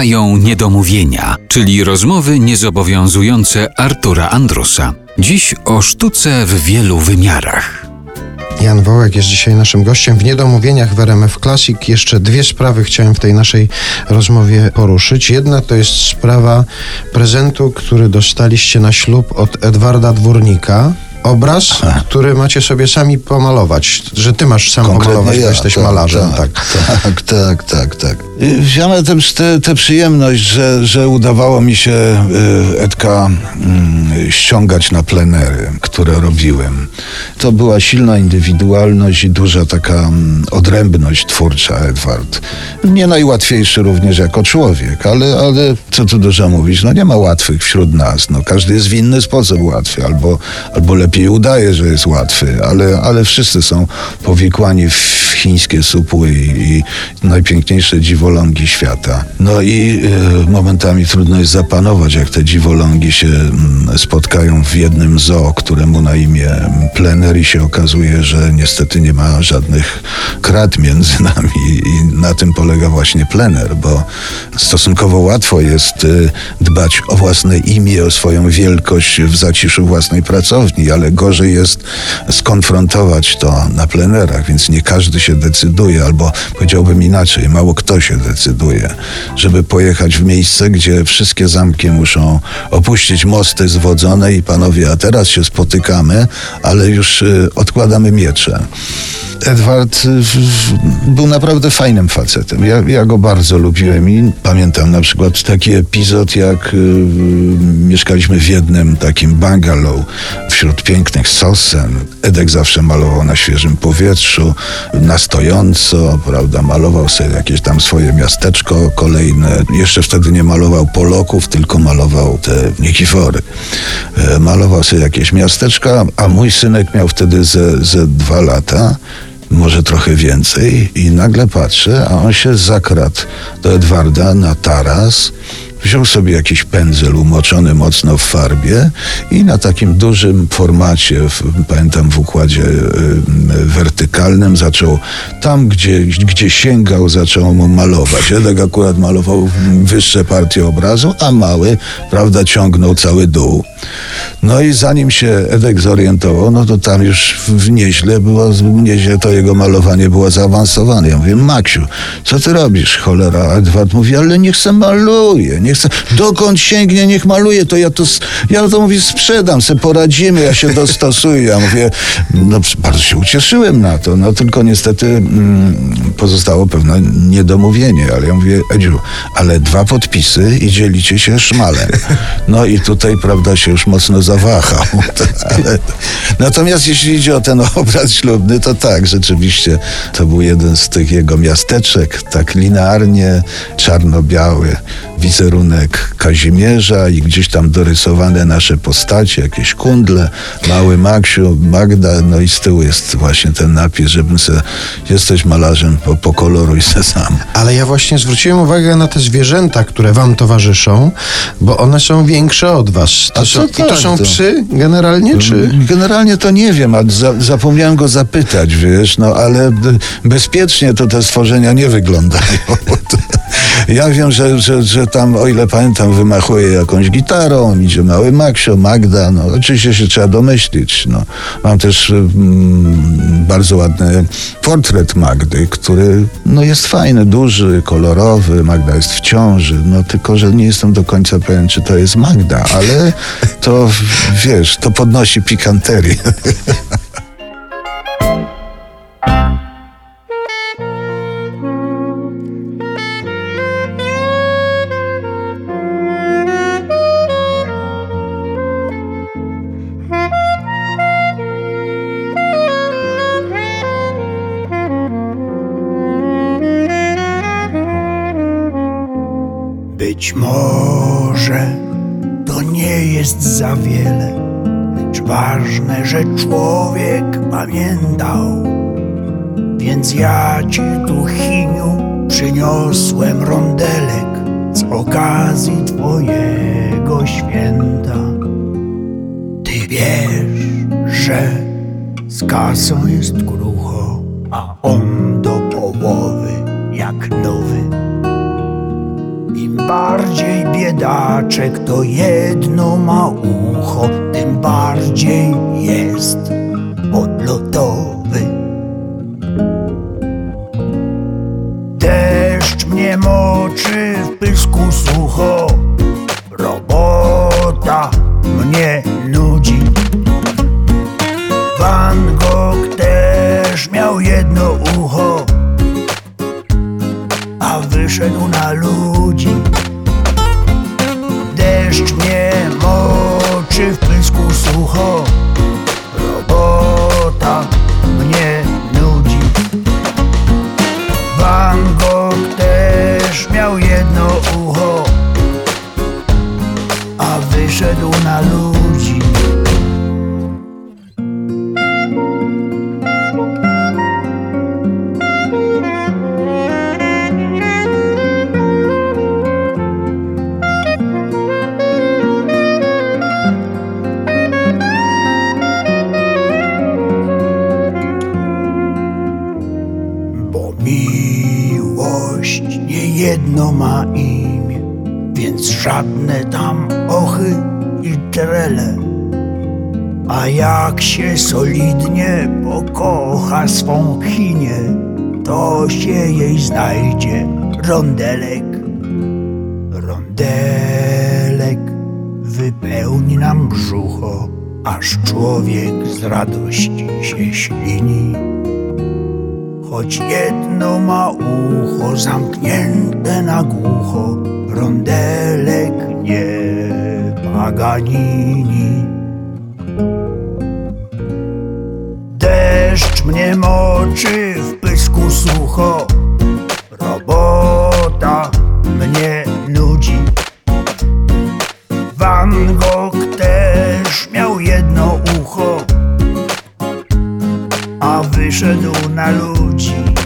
Trwają niedomówienia, czyli rozmowy niezobowiązujące Artura Andrusa. Dziś o sztuce w wielu wymiarach. Jan Wołek jest dzisiaj naszym gościem w Niedomówieniach w RMF Classic. Jeszcze dwie sprawy chciałem w tej naszej rozmowie poruszyć. Jedna to jest sprawa prezentu, który dostaliście na ślub od Edwarda Dwórnika. Obraz, który macie sobie sami pomalować, że ty masz sam pomalować, bo jesteś tak, malarzem, tak. Tak, tak, tak, tak. tak. Y, Wziąłem też tę przyjemność, że, że udawało mi się y, Edka y, ściągać na plenery, które robiłem. To była silna indywidualność i duża taka mm, odrębność twórcza Edward. Nie najłatwiejszy również jako człowiek, ale, ale co tu dużo mówić, no nie ma łatwych wśród nas. No, każdy jest w inny sposób łatwy, albo, albo lepiej udaje, że jest łatwy, ale, ale wszyscy są powikłani w chińskie supły i, i najpiękniejsze dziwolągi świata. No i y, momentami trudno jest zapanować, jak te dziwolągi się mm, spotkają w jednym zoo, któremu na imię plener i się okazuje, że niestety nie ma żadnych krat między nami i na tym polega właśnie plener, bo stosunkowo łatwo jest y, dbać o własne imię, o swoją wielkość w zaciszu własnej pracowni, ale gorzej jest skonfrontować to na plenerach, więc nie każdy się decyduje, albo powiedziałbym inaczej, mało kto się decyduje, żeby pojechać w miejsce, gdzie wszystkie zamki muszą opuścić mosty zwodzone i panowie, a teraz się spotykamy, ale już y, odkładamy miecze. Edward y, był naprawdę fajnym facetem. Ja, ja go bardzo lubiłem i pamiętam na przykład taki epizod, jak y, mieszkaliśmy w jednym takim bungalow wśród pięknych sosen. Edek zawsze malował na świeżym powietrzu, na stojąco, prawda, malował sobie jakieś tam swoje miasteczko kolejne. Jeszcze wtedy nie malował Poloków, tylko malował te Nikifory. E, Malował sobie jakieś miasteczka, a mój synek miał wtedy ze, ze dwa lata może trochę więcej i nagle patrzę, a on się zakradł do Edwarda na taras, wziął sobie jakiś pędzel umoczony mocno w farbie i na takim dużym formacie, w, pamiętam w układzie y, wertykalnym, zaczął tam, gdzie, gdzie sięgał, zaczął mu malować. Edek akurat malował wyższe partie obrazu, a mały, prawda, ciągnął cały dół. No i zanim się Edek zorientował, no to tam już w nieźle było, nieźle to jego malowanie było zaawansowane. Ja mówię, Maksiu, co ty robisz, cholera? Edward mówi, ale niech se maluje, niech se, dokąd sięgnie, niech maluje, to ja to, ja to mówię, sprzedam, se poradzimy, ja się dostosuję. Ja mówię, no bardzo się ucieszyłem na to, no tylko niestety mm, pozostało pewne niedomówienie, ale ja mówię, Edziu, ale dwa podpisy i dzielicie się szmalem. No i tutaj, prawda, się już mocno zawahał. Ale, natomiast jeśli idzie o ten obraz ślubny, to tak, rzeczywiście to był jeden z tych jego miasteczek, tak linearnie czarno-biały wizerunek Kazimierza i gdzieś tam dorysowane nasze postacie, jakieś kundle, mały Maksiu, Magda, no i z tyłu jest właśnie ten napis, żebym se, jesteś malarzem po, po koloru i se sam. Ale ja właśnie zwróciłem uwagę na te zwierzęta, które wam towarzyszą, bo one są większe od was. To A są, co I to tak, są to- psy generalnie, czy... Generalnie to nie wiem, a za, zapomniałem go zapytać, wiesz, no ale bezpiecznie to te stworzenia nie wyglądają. Ja wiem, że, że, że tam, o ile pamiętam, wymachuje jakąś gitarą, idzie mały Maksio, Magda, no oczywiście się trzeba domyślić, no. Mam też mm, bardzo ładny portret Magdy, który, no jest fajny, duży, kolorowy, Magda jest w ciąży, no tylko, że nie jestem do końca pewien, czy to jest Magda, ale to, wiesz, to podnosi pikanterię. Być może to nie jest za wiele, lecz ważne, że człowiek pamiętał. Więc ja ci tu, Chiniu, przyniosłem rondelek z okazji twojego święta. Ty wiesz, że z kasą jest krucho, bardziej biedaczek to jedno ma ucho, tym bardziej jest odlotowy. Deszcz mnie moczy, w pysku żadne tam ochy i trele. A jak się solidnie pokocha swą chinię, to się jej znajdzie rondelek. Rondelek wypełni nam brzucho, aż człowiek z radości się ślini. Choć jedno ma ucho zamknięte na głucho, rondelek nie Paganini. Deszcz mnie moczy, w pysku sucho, a wyszedł na ludzi.